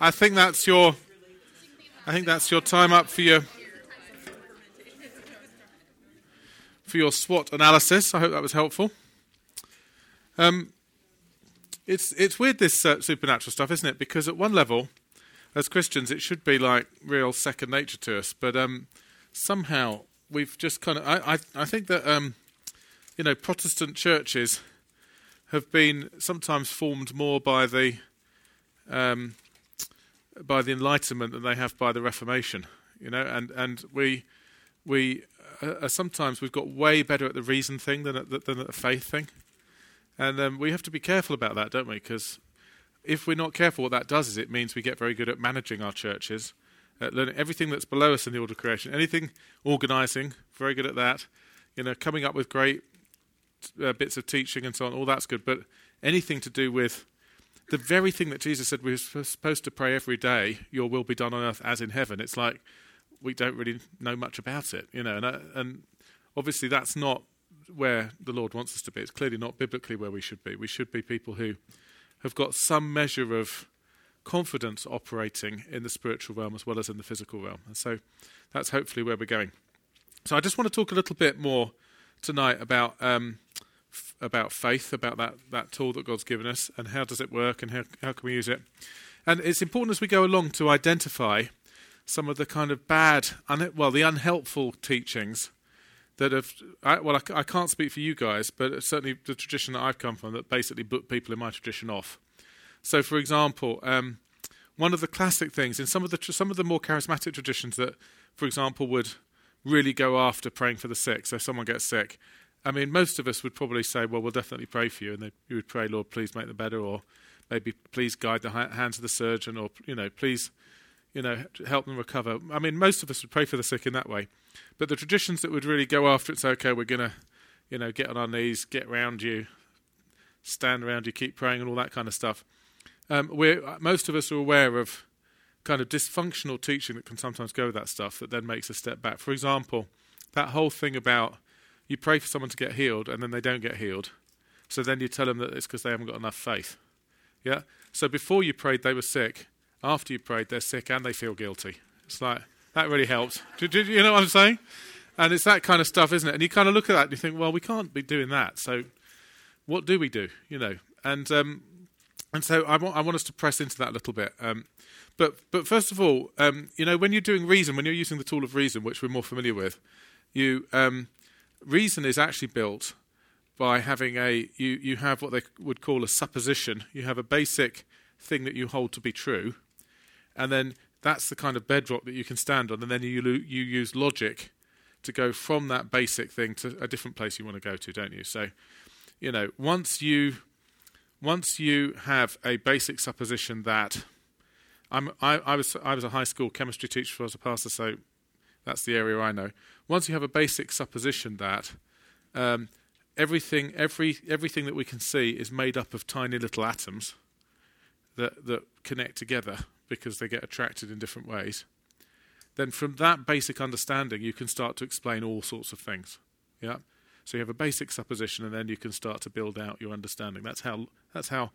I think that's your. I think that's your time up for your for your SWOT analysis. I hope that was helpful. Um, it's it's weird this uh, supernatural stuff, isn't it? Because at one level, as Christians, it should be like real second nature to us, but um, somehow we've just kind of. I I, I think that um, you know Protestant churches have been sometimes formed more by the um, by the Enlightenment than they have by the Reformation. You know, and and we we uh, uh sometimes we've got way better at the reason thing than at the, than at the faith thing. And um, we have to be careful about that, don't we? Because if we're not careful, what that does is it means we get very good at managing our churches, at learning everything that's below us in the order of creation, anything organising, very good at that. You know, coming up with great uh, bits of teaching and so on, all that's good. But anything to do with the very thing that Jesus said we were supposed to pray every day, "Your will be done on earth as in heaven." It's like we don't really know much about it, you know, and, uh, and obviously that's not where the Lord wants us to be. It's clearly not biblically where we should be. We should be people who have got some measure of confidence operating in the spiritual realm as well as in the physical realm. And so that's hopefully where we're going. So I just want to talk a little bit more tonight about um, about faith, about that, that tool that God's given us, and how does it work, and how, how can we use it. And it's important as we go along to identify some of the kind of bad, un- well, the unhelpful teachings that have, I, well, I, I, can't speak for you guys, but certainly the tradition that I've come from that basically put people in my tradition off. So, for example, um, one of the classic things in some of the some of the more charismatic traditions that, for example, would really go after praying for the sick. So, someone gets sick, I mean, most of us would probably say, "Well, we'll definitely pray for you," and they, you would pray, "Lord, please make them better," or maybe, "Please guide the hands of the surgeon," or you know, "Please." you know, help them recover. I mean, most of us would pray for the sick in that way. But the traditions that would really go after it's okay, we're going to, you know, get on our knees, get around you, stand around you, keep praying, and all that kind of stuff. Um, we're, most of us are aware of kind of dysfunctional teaching that can sometimes go with that stuff that then makes a step back. For example, that whole thing about you pray for someone to get healed and then they don't get healed. So then you tell them that it's because they haven't got enough faith. Yeah? So before you prayed, they were sick after you prayed, they're sick and they feel guilty. It's like, that really helps. Do, do, you know what I'm saying? And it's that kind of stuff, isn't it? And you kind of look at that and you think, well, we can't be doing that. So what do we do? You know, and um, and so I want I want us to press into that a little bit. Um, but but first of all, um, you know, when you're doing reason, when you're using the tool of reason, which we're more familiar with, you um, reason is actually built by having a you you have what they would call a supposition. You have a basic thing that you hold to be true, and then that's the kind of bedrock that you can stand on, and then you you use logic to go from that basic thing to a different place you want to go to, don't you? So, you know, once you once you have a basic supposition that I'm, I, I was I was a high school chemistry teacher before I was a pastor, so that's the area I know. Once you have a basic supposition that um, everything every everything that we can see is made up of tiny little atoms that that connect together because they get attracted in different ways, then from that basic understanding, you can start to explain all sorts of things. Yeah. So you have a basic supposition, and then you can start to build out your understanding. That's how that's how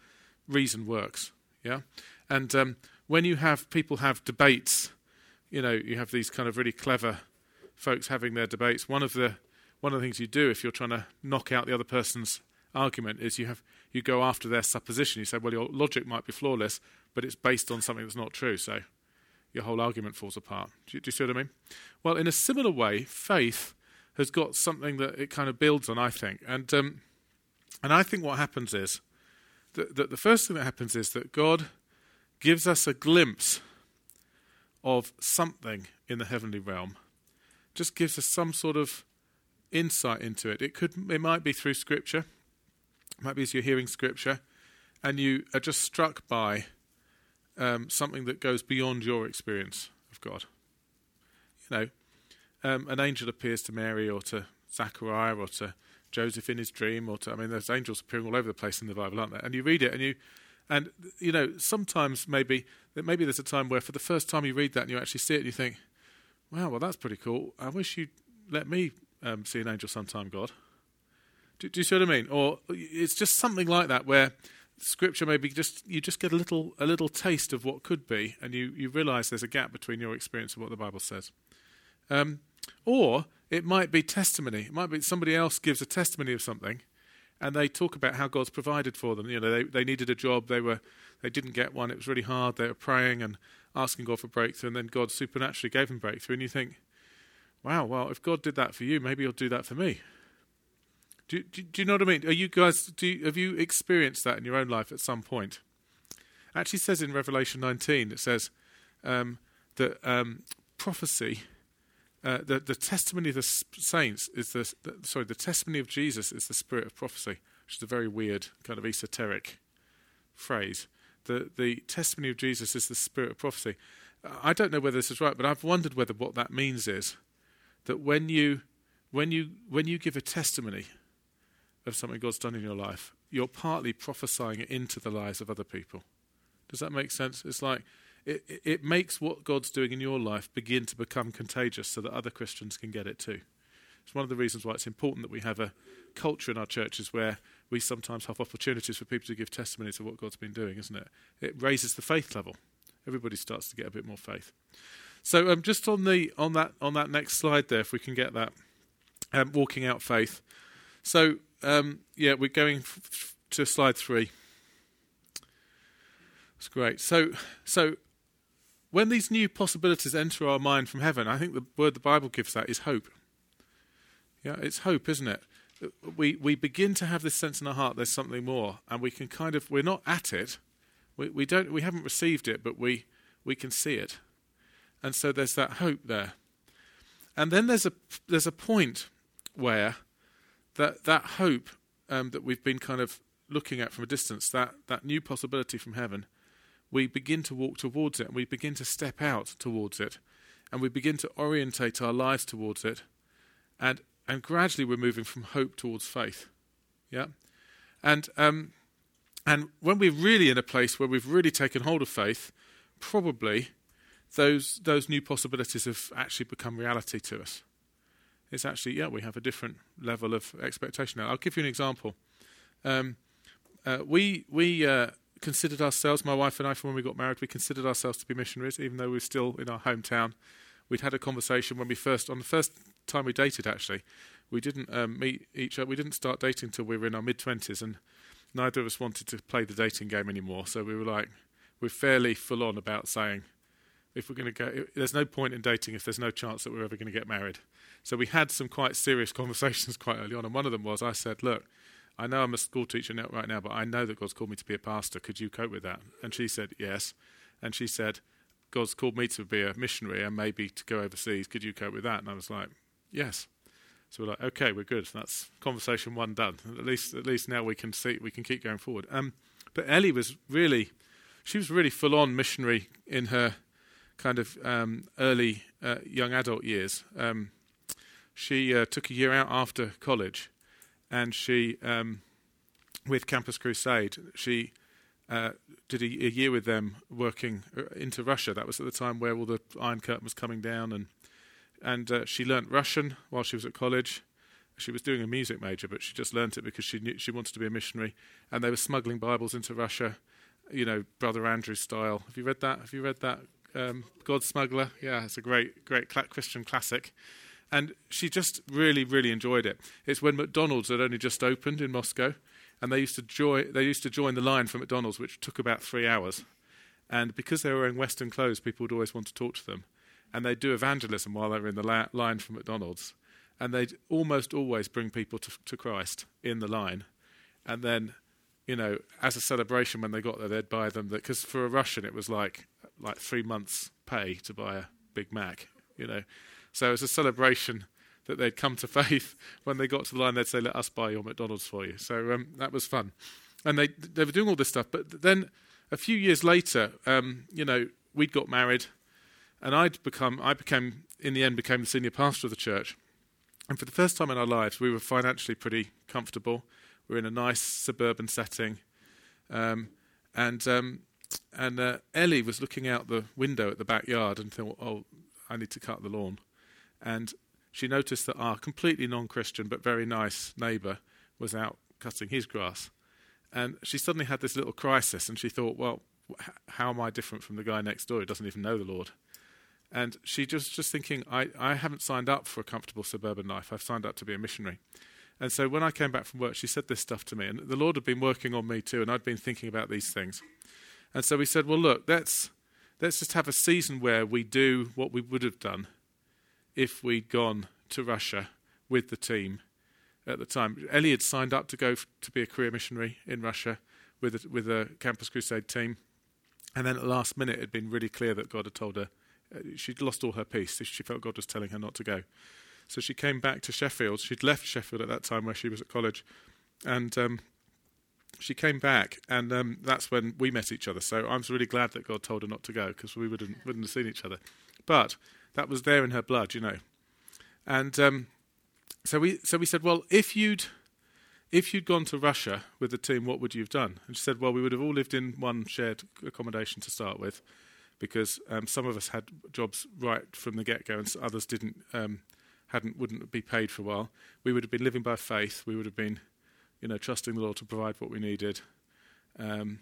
reason works. Yeah. And um, when you have people have debates, you know, you have these kind of really clever folks having their debates. One of the one of the things you do if you're trying to knock out the other person's argument is you have you go after their supposition. You say, well, your logic might be flawless, but it's based on something that's not true. So your whole argument falls apart. Do you, do you see what I mean? Well, in a similar way, faith has got something that it kind of builds on, I think. And um, and I think what happens is that, that the first thing that happens is that God gives us a glimpse of something in the heavenly realm. Just gives us some sort of insight into it. It could it might be through scripture. It might be as you're hearing scripture and you are just struck by um, something that goes beyond your experience of God. You know, um, an angel appears to Mary or to Zachariah or to Joseph in his dream or to, I mean, there's angels appearing all over the place in the Bible, aren't there? And you read it and you, and, you know, sometimes maybe, maybe there's a time where for the first time you read that and you actually see it and you think, wow, well, that's pretty cool. I wish you'd let me um, see an angel sometime, God. Do, do, you see what I mean? Or it's just something like that where scripture maybe just you just get a little a little taste of what could be, and you you realise there's a gap between your experience and what the Bible says. Um, or it might be testimony. It might be somebody else gives a testimony of something, and they talk about how God's provided for them. You know, they they needed a job, they were they didn't get one, it was really hard. They were praying and asking God for breakthrough, and then God supernaturally gave them breakthrough. And you think, wow, well, if God did that for you, maybe He'll do that for me. Do, do, do you know what I mean? Are you guys? Do you, have you experienced that in your own life at some point? Actually, says in Revelation 19, it says um, that um, prophecy, uh, the the testimony of the saints is the, the sorry, the testimony of Jesus is the spirit of prophecy, which is a very weird kind of esoteric phrase. The the testimony of Jesus is the spirit of prophecy. I don't know whether this is right, but I've wondered whether what that means is that when you when you when you give a testimony of something God's done in your life, you're partly prophesying it into the lives of other people. Does that make sense? It's like it, it makes what God's doing in your life begin to become contagious so that other Christians can get it too. It's one of the reasons why it's important that we have a culture in our churches where we sometimes have opportunities for people to give testimony to what God's been doing, isn't it? It raises the faith level. Everybody starts to get a bit more faith. So, um, just on the on that on that next slide there, if we can get that, um, walking out faith. So, um, yeah, we're going f- to slide three. That's great. So, so when these new possibilities enter our mind from heaven, I think the word the Bible gives that is hope. Yeah, it's hope, isn't it? We we begin to have this sense in our heart there's something more, and we can kind of we're not at it. We we don't we haven't received it, but we we can see it, and so there's that hope there. And then there's a there's a point where that that hope um, that we've been kind of looking at from a distance, that that new possibility from heaven, we begin to walk towards it, and we begin to step out towards it, and we begin to orientate our lives towards it, and and gradually we're moving from hope towards faith, yeah, and um, and when we're really in a place where we've really taken hold of faith, probably those those new possibilities have actually become reality to us it's actually, yeah, we have a different level of expectation now. I'll give you an example. Um, uh, we we uh, considered ourselves, my wife and I, from when we got married, we considered ourselves to be missionaries, even though we were still in our hometown. We'd had a conversation when we first, on the first time we dated, actually, we didn't um, meet each other. We didn't start dating until we were in our mid twenties, and neither of us wanted to play the dating game anymore. So we were like, we're fairly full on about saying, if we're going to go, there's no point in dating if there's no chance that we're ever going to get married. So we had some quite serious conversations quite early on, and one of them was I said, "Look, I know I'm a school teacher now, right now, but I know that God's called me to be a pastor. Could you cope with that?" And she said, "Yes." And she said, "God's called me to be a missionary and maybe to go overseas. Could you cope with that?" And I was like, "Yes." So we're like, "Okay, we're good. That's conversation one done. At least, at least now we can see we can keep going forward." Um, but Ellie was really, she was really full on missionary in her kind of um, early uh, young adult years. Um, she uh, took a year out after college, and she, um, with Campus Crusade, she uh, did a, a, year with them working uh, into Russia. That was at the time where all the Iron Curtain was coming down, and and uh, she learnt Russian while she was at college. She was doing a music major, but she just learnt it because she knew she wanted to be a missionary. And they were smuggling Bibles into Russia, you know, Brother Andrew style. Have you read that? Have you read that? Um, God Smuggler. Yeah, it's a great, great Christian classic and she just really, really enjoyed it. It's when McDonald's had only just opened in Moscow, and they used to join. They used to join the line for McDonald's, which took about three hours. And because they were wearing Western clothes, people would always want to talk to them, and they'd do evangelism while they were in the la- line for McDonald's, and they'd almost always bring people to, to Christ in the line, and then. You know, as a celebration when they got there, they'd buy them because for a Russian it was like like three months' pay to buy a Big Mac. You know, so it was a celebration that they'd come to faith. When they got to the line, they'd say, "Let us buy your McDonald's for you." So um, that was fun, and they they were doing all this stuff. But then a few years later, um, you know, we'd got married, and I'd become I became in the end became the senior pastor of the church. And for the first time in our lives, we were financially pretty comfortable. We were in a nice suburban setting, um, and um, and uh, Ellie was looking out the window at the backyard and thought, "Oh, I need to cut the lawn." And she noticed that our completely non Christian but very nice neighbour was out cutting his grass. And she suddenly had this little crisis, and she thought, well, how am I different from the guy next door who doesn't even know the Lord? And she just just thinking, I, I haven't signed up for a comfortable suburban life. I've signed up to be a missionary. And so when I came back from work, she said this stuff to me, and the Lord had been working on me too, and I'd been thinking about these things. And so we said, well, look, let's let's just have a season where we do what we would have done if we'd gone to Russia with the team at the time. Ellie had signed up to go f- to be a career missionary in Russia with a, with a Campus Crusade team, and then at the last minute, it had been really clear that God had told her uh, she'd lost all her peace. She felt God was telling her not to go. So she came back to Sheffield. She'd left Sheffield at that time where she was at college, and um, she came back, and um, that's when we met each other. So I'm really glad that God told her not to go because we wouldn't wouldn't have seen each other. But that was there in her blood, you know. And um, so we so we said, well, if you'd if you'd gone to Russia with the team, what would you have done? And she said, well, we would have all lived in one shared accommodation to start with, because um, some of us had jobs right from the get go, and others didn't. Um, hadn't wouldn't be paid for a while. We would have been living by faith. We would have been, you know, trusting the Lord to provide what we needed. Um,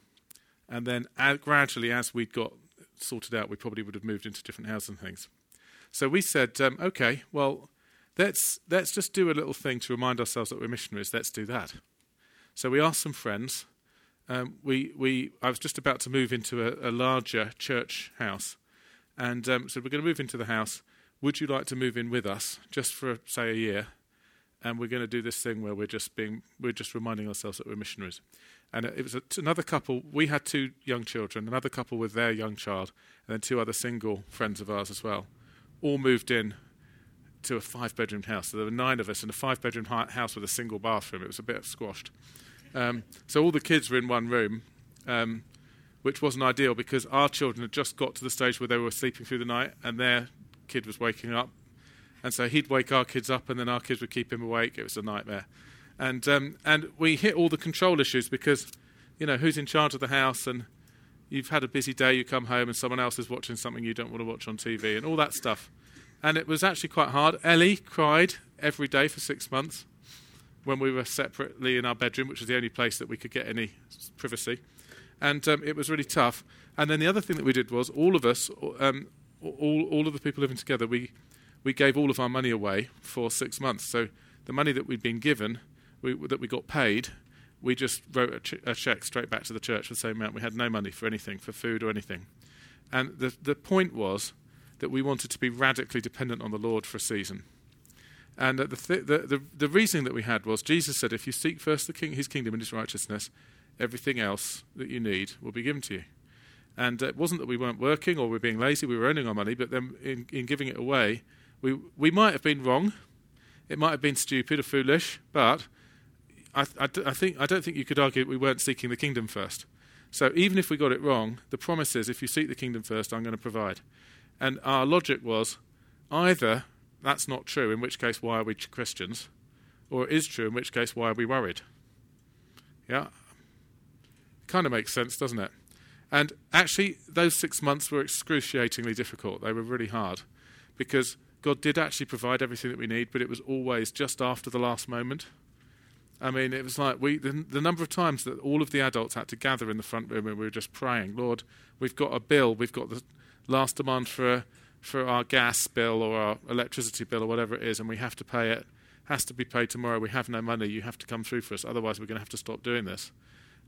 and then uh, gradually, as we'd got sorted out, we probably would have moved into different houses and things. So we said, um, okay, well, let's let's just do a little thing to remind ourselves that we're missionaries. Let's do that. So we asked some friends. Um, we we I was just about to move into a, a larger church house, and um, so we're going to move into the house would you like to move in with us just for say a year and we're going to do this thing where we're just being we're just reminding ourselves that we're missionaries and it was a, another couple we had two young children another couple with their young child and then two other single friends of ours as well all moved in to a five bedroom house so there were nine of us in a five bedroom house with a single bathroom it was a bit squashed um, so all the kids were in one room um, which wasn't ideal because our children had just got to the stage where they were sleeping through the night and their kid was waking up. And so he'd wake our kids up, and then our kids would keep him awake. It was a nightmare. And, um, and we hit all the control issues because, you know, who's in charge of the house? And you've had a busy day, you come home, and someone else is watching something you don't want to watch on TV, and all that stuff. And it was actually quite hard. Ellie cried every day for six months when we were separately in our bedroom, which was the only place that we could get any privacy. And um, it was really tough. And then the other thing that we did was all of us, um, all, all of the people living together, we, we gave all of our money away for six months. So the money that we'd been given, we, that we got paid, we just wrote a, ch- a, check straight back to the church for the same amount. We had no money for anything, for food or anything. And the, the point was that we wanted to be radically dependent on the Lord for a season. And the, th- the, the, the reasoning that we had was Jesus said, if you seek first the king, his kingdom and his righteousness, everything else that you need will be given to you. And it wasn't that we weren't working or we were being lazy, we were earning our money, but then in, in giving it away, we, we might have been wrong. It might have been stupid or foolish, but I, I, I, think, I don't think you could argue we weren't seeking the kingdom first. So even if we got it wrong, the promise is if you seek the kingdom first, I'm going to provide. And our logic was either that's not true, in which case, why are we Christians? Or it is true, in which case, why are we worried? Yeah? Kind of makes sense, doesn't it? And actually, those six months were excruciatingly difficult. They were really hard because God did actually provide everything that we need, but it was always just after the last moment. I mean, it was like we the, the, number of times that all of the adults had to gather in the front room and we were just praying, Lord, we've got a bill, we've got the last demand for for our gas bill or our electricity bill or whatever it is, and we have to pay it. Has to be paid tomorrow. We have no money. You have to come through for us. Otherwise, we're going to have to stop doing this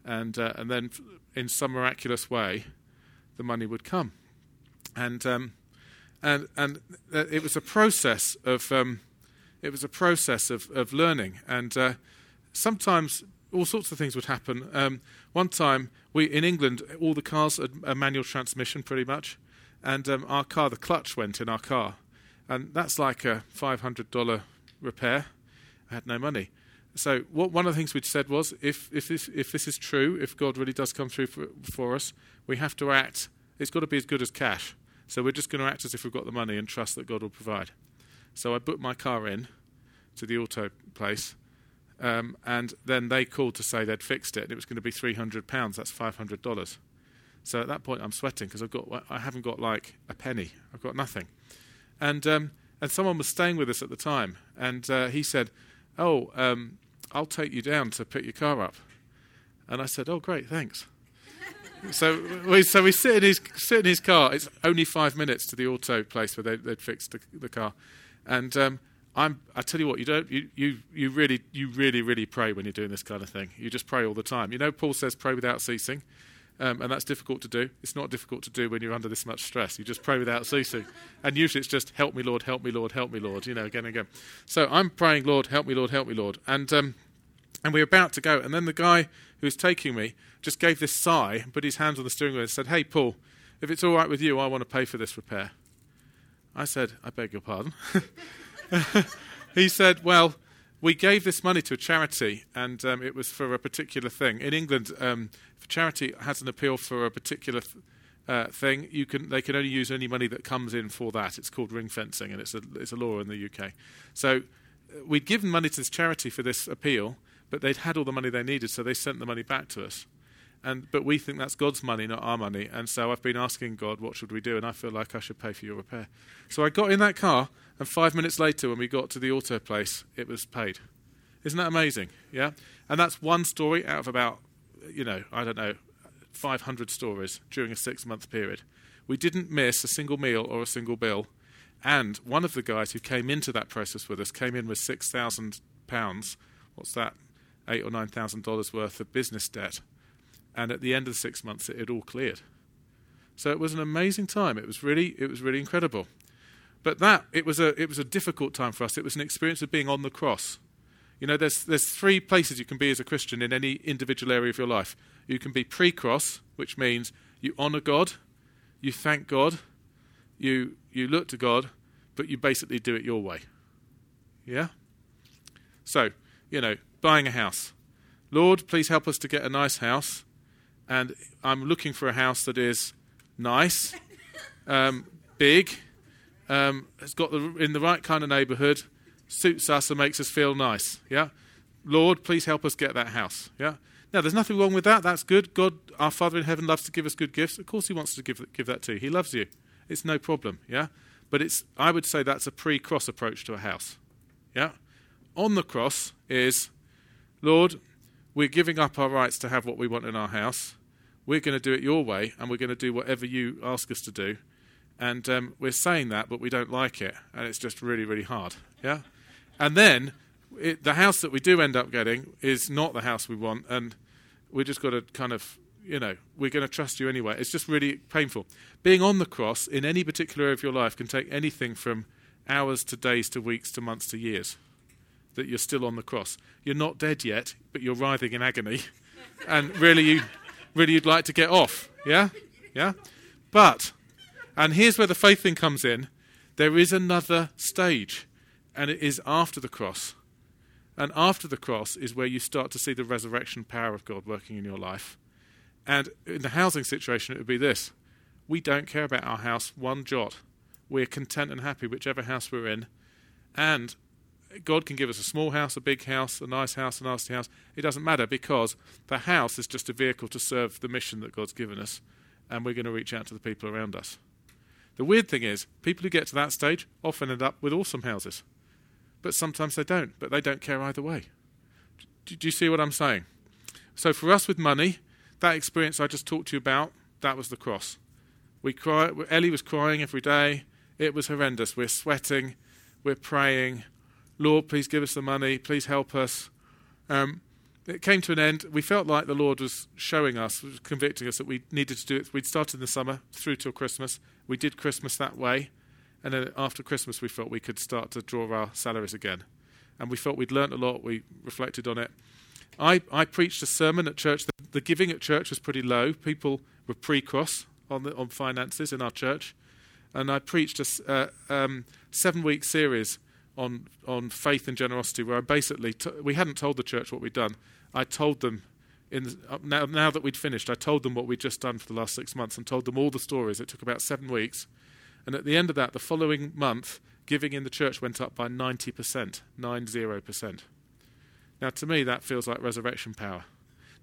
and uh, and then in some miraculous way, the money would come, and um, and and it was a process of um, it was a process of of learning, and uh, sometimes all sorts of things would happen. Um, one time, we in England, all the cars had a manual transmission pretty much, and um, our car, the clutch went in our car, and that's like a five hundred dollar repair. I had no money. So what, one of the things we'd said was, if, if, this, if this is true, if God really does come through for, for us, we have to act. It's got to be as good as cash. So we're just going to act as if we've got the money and trust that God will provide. So I booked my car in to the auto place, um, and then they called to say they'd fixed it, it was going to be three hundred pounds. That's five hundred dollars. So at that point, I'm sweating because I've got I haven't got like a penny. I've got nothing, and um, and someone was staying with us at the time, and uh, he said, "Oh, um, I'll take you down to pick your car up. And I said, Oh, great, thanks. so we so we sit in his sit in his car. It's only five minutes to the auto place where they, would fixed the, the, car, and um, I'm. I tell you what, you don't. You, you you really you really really pray when you're doing this kind of thing. You just pray all the time. You know, Paul says, "Pray without ceasing." Um, and that's difficult to do. It's not difficult to do when you're under this much stress. You just pray without ceasing. And usually it's just, help me, Lord, help me, Lord, help me, Lord, you know, again and again. So I'm praying, Lord, help me, Lord, help me, Lord. And, um, and we are about to go. And then the guy who was taking me just gave this sigh, put his hands on the steering wheel and said, Hey, Paul, if it's all right with you, I want to pay for this repair. I said, I beg your pardon. he said, Well, we gave this money to a charity, and um, it was for a particular thing. In England, um, if a charity has an appeal for a particular th- uh, thing, you can they can only use any money that comes in for that. It's called ring fencing, and it's a it's a law in the UK. So uh, we'd given money to this charity for this appeal, but they'd had all the money they needed, so they sent the money back to us. And but we think that's God's money, not our money. And so I've been asking God, what should we do? And I feel like I should pay for your repair. So I got in that car, and five minutes later, when we got to the auto place, it was paid. Isn't that amazing? Yeah. And that's one story out of about, you know, I don't know, 500 stories during a six-month period. We didn't miss a single meal or a single bill. And one of the guys who came into that process with us came in with six thousand pounds. What's that? Eight or nine thousand dollars worth of business debt and at the end of the six months, it had all cleared. So it was an amazing time. It was really, it was really incredible. But that it was a, it was a difficult time for us. It was an experience of being on the cross. You know, there's there's three places you can be as a Christian in any individual area of your life. You can be pre-cross, which means you honour God, you thank God, you you look to God, but you basically do it your way. Yeah. So you know, buying a house. Lord, please help us to get a nice house and I'm looking for a house that is nice, um, big, um, has got the in the right kind of neighbourhood, suits us and makes us feel nice. Yeah, Lord, please help us get that house. Yeah. Now, there's nothing wrong with that. That's good. God, our Father in heaven, loves to give us good gifts. Of course, He wants to give give that to you. He loves you. It's no problem. Yeah. But it's I would say that's a pre-cross approach to a house. Yeah. On the cross is, Lord, we're giving up our rights to have what we want in our house we're going to do it your way, and we're going to do whatever you ask us to do. And um, we're saying that, but we don't like it, and it's just really, really hard. Yeah. And then it, the house that we do end up getting is not the house we want, and we just got to kind of, you know, we're going to trust you anyway. It's just really painful. Being on the cross in any particular area of your life can take anything from hours to days to weeks to months to years. That you're still on the cross. You're not dead yet, but you're writhing in agony, and really you really you'd like to get off. Yeah? Yeah? But, and here's where the faith thing comes in there is another stage, and it is after the cross. And after the cross is where you start to see the resurrection power of God working in your life. And in the housing situation, it would be this we don't care about our house one jot. We're content and happy whichever house we're in. And God can give us a small house, a big house, a nice house, a nasty house. It doesn't matter because the house is just a vehicle to serve the mission that God's given us, and we're going to reach out to the people around us. The weird thing is, people who get to that stage often end up with awesome houses, but sometimes they don't, but they don't care either way. Do, do you see what I'm saying? So for us with money, that experience I just talked to you about, that was the cross. We cry, Ellie was crying every day. It was horrendous. We're sweating, we're praying, Lord, please give us the money, please help us. Um, it came to an end. We felt like the Lord was showing us, was convicting us that we needed to do it. We'd started in the summer through till Christmas. We did Christmas that way. And then after Christmas, we felt we could start to draw our salaries again. And we felt we'd learnt a lot. We reflected on it. I, I preached a sermon at church. The, the giving at church was pretty low. People were pre cross on, on finances in our church. And I preached a uh, um, seven week series on on faith and generosity, where I basically t- we hadn't told the church what we'd done. I told them in the, uh, now now that we'd finished, I told them what we'd just done for the last six months and told them all the stories. It took about seven weeks, and at the end of that, the following month, giving in the church went up by ninety percent, nine zero percent. Now, to me, that feels like resurrection power.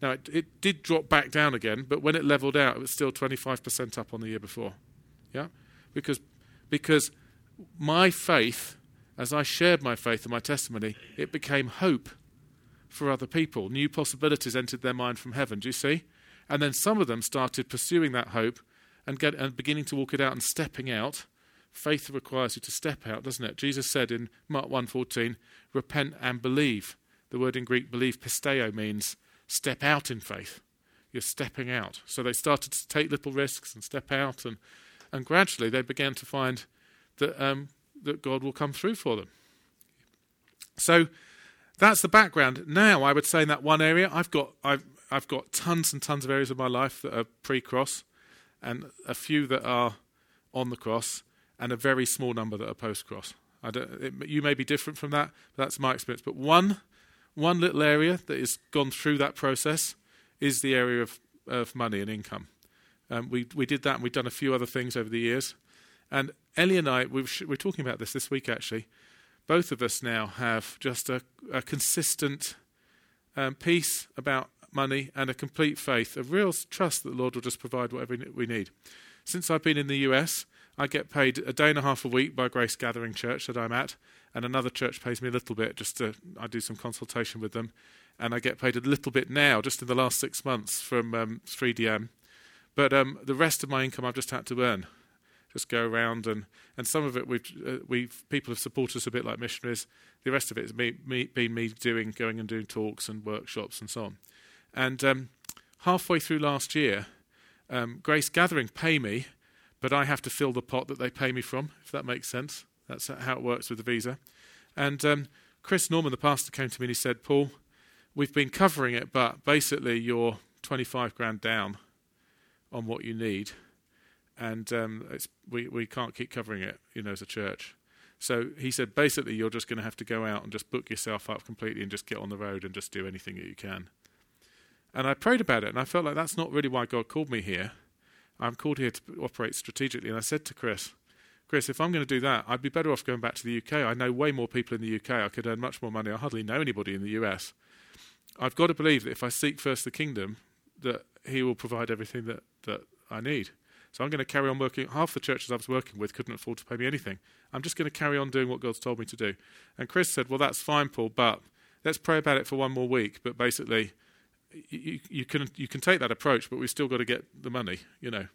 Now, it, it did drop back down again, but when it leveled out, it was still 25% up on the year before. Yeah? Because, because my faith as I shared my faith and my testimony, it became hope for other people. New possibilities entered their mind from heaven. Do you see? And then some of them started pursuing that hope and, get, and beginning to walk it out and stepping out. Faith requires you to step out, doesn't it? Jesus said in Mark 1:14, "Repent and believe." The word in Greek "believe" pisteo means step out in faith. You're stepping out. So they started to take little risks and step out, and and gradually they began to find that um, that God will come through for them. So that's the background. Now I would say in that one area, I've got I've I've got tons and tons of areas of my life that are pre-cross, and a few that are on the cross, and a very small number that are post-cross. You may be different from that, but that's my experience. But one one little area that has gone through that process is the area of, of money and income. Um, we we did that, and we've done a few other things over the years. And Ellie and I, we were, talking about this this week actually. Both of us now have just a, a consistent um, peace about money and a complete faith, a real trust that the Lord will just provide whatever we need. Since I've been in the US, I get paid a day and a half a week by Grace Gathering Church that I'm at, and another church pays me a little bit just to I do some consultation with them, and I get paid a little bit now, just in the last six months from um, 3DM. But um, the rest of my income I've just had to earn just go around and, and some of it we've uh, we've people have supported us a bit like missionaries. The rest of it has me, me, been me doing going and doing talks and workshops and so on. And um, halfway through last year, um, Grace Gathering pay me, but I have to fill the pot that they pay me from. If that makes sense, that's how it works with the visa. And um, Chris Norman, the pastor, came to me and he said, "Paul, we've been covering it, but basically you're 25 grand down on what you need." And um, we we can't keep covering it, you know, as a church. So he said, basically, you're just going to have to go out and just book yourself up completely and just get on the road and just do anything that you can. And I prayed about it, and I felt like that's not really why God called me here. I'm called here to operate strategically. And I said to Chris, Chris, if I'm going to do that, I'd be better off going back to the UK. I know way more people in the UK. I could earn much more money. I hardly know anybody in the US. I've got to believe that if I seek first the kingdom, that He will provide everything that, that I need. So I'm going to carry on working. Half the churches I was working with couldn't afford to pay me anything. I'm just going to carry on doing what God's told me to do. And Chris said, Well, that's fine, Paul, but let's pray about it for one more week. But basically, you, you can you can take that approach, but we've still got to get the money, you know.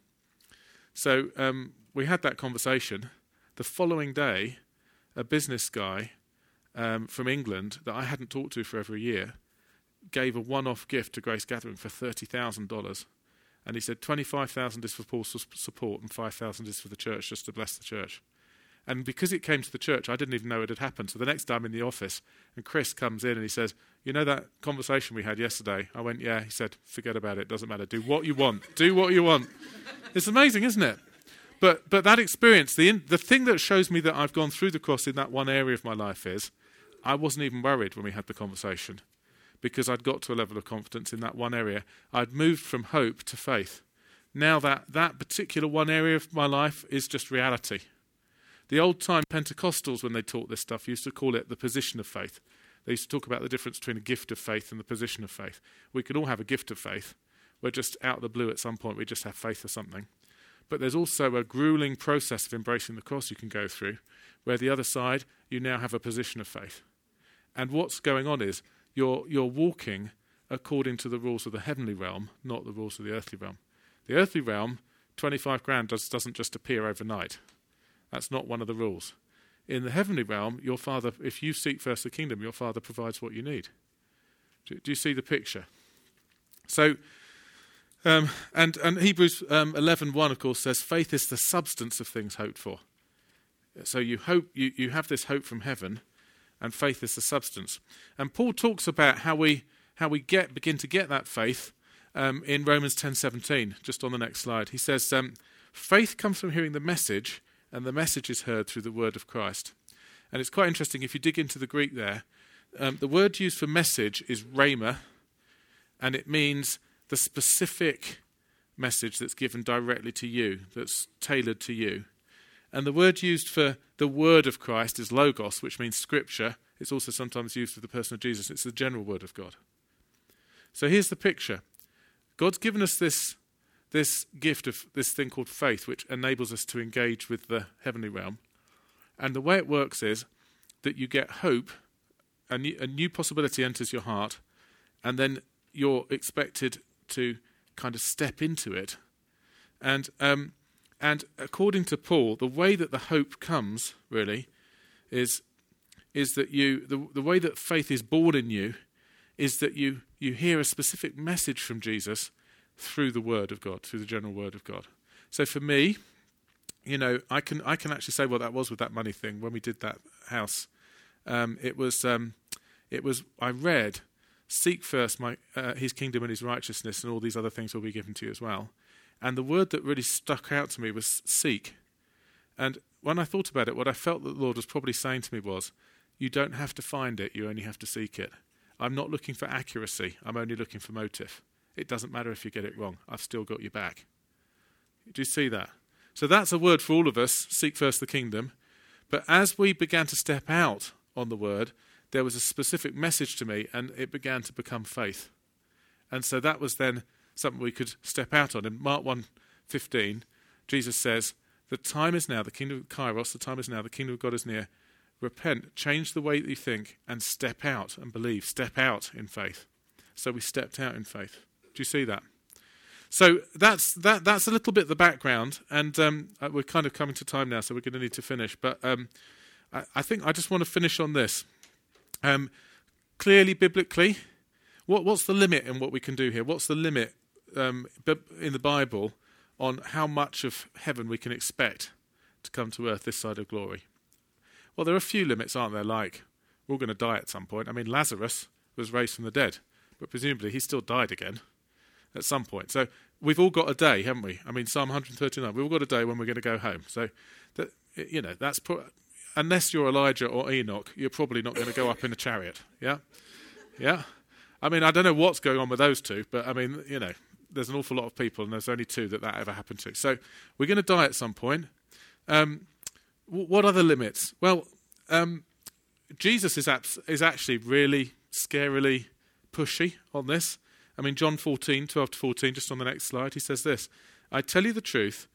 So um, we had that conversation. The following day, a business guy um, from England that I hadn't talked to for over a year gave a one-off gift to Grace Gathering for thirty thousand dollars. And he said 25,000 is for Paul's support and 5,000 is for the church, just to bless the church. And because it came to the church, I didn't even know it had happened. So the next day I'm in the office, and Chris comes in and he says, You know that conversation we had yesterday? I went, Yeah. He said, Forget about it. Doesn't matter. Do what you want. Do what you want. It's amazing, isn't it? But, but that experience, the, the thing that shows me that I've gone through the cross in that one area of my life is I wasn't even worried when we had the conversation because I'd got to a level of confidence in that one area. I'd moved from hope to faith. Now that that particular one area of my life is just reality. The old time Pentecostals, when they taught this stuff, used to call it the position of faith. They used to talk about the difference between a gift of faith and the position of faith. We can all have a gift of faith. We're just out of the blue at some point, we just have faith or something. But there's also a grueling process of embracing the cross you can go through, where the other side, you now have a position of faith. And what's going on is you're, you're walking according to the rules of the heavenly realm, not the rules of the earthly realm. The earthly realm, 25 grand does, doesn't just appear overnight. That's not one of the rules. In the heavenly realm, your Father, if you seek first the kingdom, your Father provides what you need. Do, do you see the picture? So, um, and, and Hebrews um, 11.1, 1, of course, says, faith is the substance of things hoped for. So you hope you, you have this hope from heaven, and faith is the substance. And Paul talks about how we how we get begin to get that faith um, in Romans ten seventeen. Just on the next slide, he says, um, "Faith comes from hearing the message, and the message is heard through the word of Christ." And it's quite interesting if you dig into the Greek there. Um, the word used for message is rhema, and it means the specific message that's given directly to you, that's tailored to you. And the word used for the word of Christ is logos, which means scripture. It's also sometimes used for the person of Jesus. It's the general word of God. So here's the picture God's given us this, this gift of this thing called faith, which enables us to engage with the heavenly realm. And the way it works is that you get hope a new, a new possibility enters your heart, and then you're expected to kind of step into it. And um, and according to Paul, the way that the hope comes really is is that you the, the way that faith is born in you is that you you hear a specific message from Jesus through the Word of God, through the general Word of God. So for me, you know, I can I can actually say what that was with that money thing when we did that house. Um, it was um, it was I read, seek first my uh, His kingdom and His righteousness, and all these other things will be given to you as well. And the word that really stuck out to me was seek. And when I thought about it, what I felt that the Lord was probably saying to me was, you don't have to find it, you only have to seek it. I'm not looking for accuracy, I'm only looking for motive. It doesn't matter if you get it wrong, I've still got your back. Do you see that? So that's a word for all of us seek first the kingdom. But as we began to step out on the word, there was a specific message to me, and it began to become faith. And so that was then something we could step out on. In Mark 1.15, Jesus says, The time is now, the kingdom of Kairos, the time is now, the kingdom of God is near. Repent, change the way that you think, and step out and believe. Step out in faith. So we stepped out in faith. Do you see that? So that's that. That's a little bit the background, and um, uh, we're kind of coming to time now, so we're going to need to finish. But um, I, I, think I just want to finish on this. Um, clearly, biblically, what, what's the limit in what we can do here? What's the limit um, in the Bible on how much of heaven we can expect to come to earth this side of glory? Well, there are a few limits, aren't there? Like, we're all going to die at some point. I mean, Lazarus was raised from the dead, but presumably he still died again at some point. So we've all got a day, haven't we? I mean, Psalm 139, we've all got a day when we're going to go home. So, that, you know, that's pro- unless you're Elijah or Enoch, you're probably not going to go up in a chariot. Yeah? Yeah? I mean, I don't know what's going on with those two, but I mean, you know, there's an awful lot of people, and there's only two that that ever happened to. So we're going to die at some point. Um, what are the limits? Well, um, Jesus is, abs- is actually really scarily pushy on this. I mean, John 14, 12 to 14, just on the next slide, he says this I tell you the truth,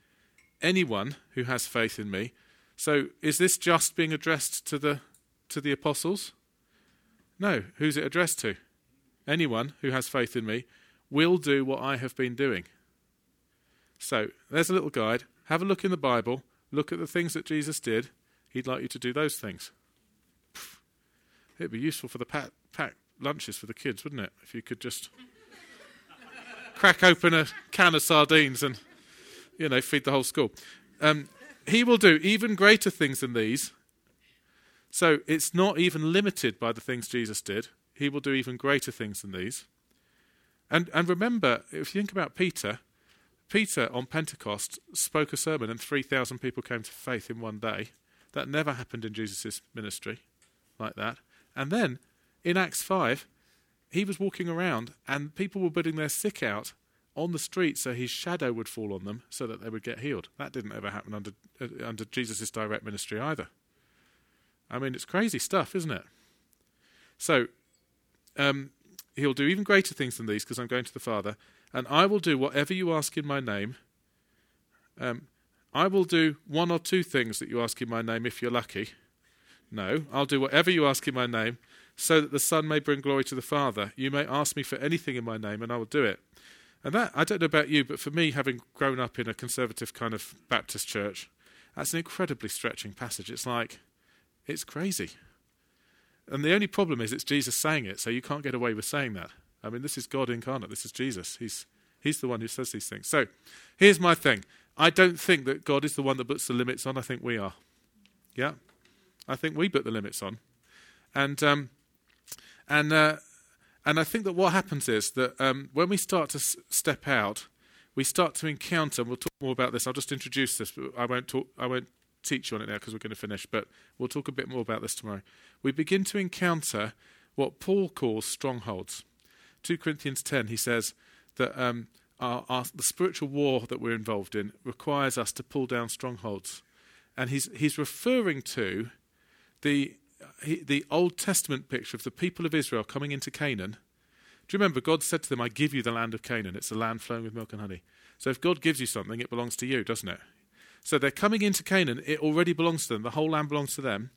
anyone who has faith in me. So is this just being addressed to the, to the apostles? No. Who's it addressed to? Anyone who has faith in me will do what I have been doing. So there's a little guide. Have a look in the Bible. Look at the things that Jesus did. He'd like you to do those things. It'd be useful for the pack, pack lunches for the kids, wouldn't it? If you could just crack open a can of sardines and, you know, feed the whole school. Um, he will do even greater things than these. So it's not even limited by the things Jesus did. He will do even greater things than these. And, and remember, if you think about Peter, Peter on Pentecost spoke a sermon and 3,000 people came to faith in one day. That never happened in Jesus' ministry like that. And then in Acts 5, he was walking around and people were putting their sick out on the street so his shadow would fall on them so that they would get healed. That didn't ever happen under, uh, under Jesus' direct ministry either. I mean, it's crazy stuff, isn't it? So, um, he'll do even greater things than these because I'm going to the Father, and I will do whatever you ask in my name. Um, I will do one or two things that you ask in my name if you're lucky. No, I'll do whatever you ask in my name so that the Son may bring glory to the Father. You may ask me for anything in my name, and I will do it. And that, I don't know about you, but for me, having grown up in a conservative kind of Baptist church, that's an incredibly stretching passage. It's like, it's crazy. And the only problem is it's Jesus saying it, so you can't get away with saying that. I mean, this is God incarnate. This is Jesus. He's, he's the one who says these things. So here's my thing I don't think that God is the one that puts the limits on. I think we are. Yeah? I think we put the limits on. And, um, and, uh, and I think that what happens is that um, when we start to s- step out, we start to encounter, and we'll talk more about this. I'll just introduce this, but I won't, talk, I won't teach you on it now because we're going to finish, but we'll talk a bit more about this tomorrow. We begin to encounter what Paul calls strongholds. 2 Corinthians 10, he says that um, our, our, the spiritual war that we're involved in requires us to pull down strongholds. And he's, he's referring to the, he, the Old Testament picture of the people of Israel coming into Canaan. Do you remember God said to them, I give you the land of Canaan? It's a land flowing with milk and honey. So if God gives you something, it belongs to you, doesn't it? So they're coming into Canaan. It already belongs to them. The whole land belongs to them.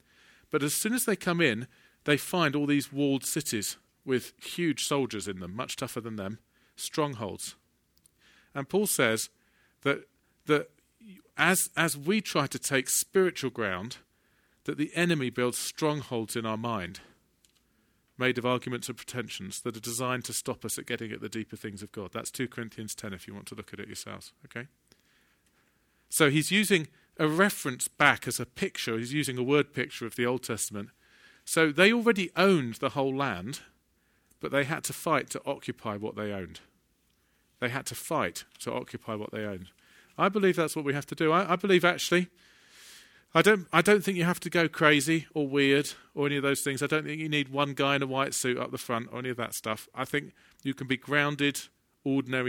But as soon as they come in, they find all these walled cities with huge soldiers in them, much tougher than them, strongholds. And Paul says that, that as, as we try to take spiritual ground, that the enemy builds strongholds in our mind, made of arguments and pretensions that are designed to stop us at getting at the deeper things of God. That's 2 Corinthians 10 if you want to look at it yourselves. Okay? So he's using a reference back as a picture, he's using a word picture of the Old Testament. So they already owned the whole land, but they had to fight to occupy what they owned. They had to fight to occupy what they owned. I believe that's what we have to do. I, I believe actually, I don't, I don't think you have to go crazy or weird or any of those things. I don't think you need one guy in a white suit up the front or any of that stuff. I think you can be grounded, ordinary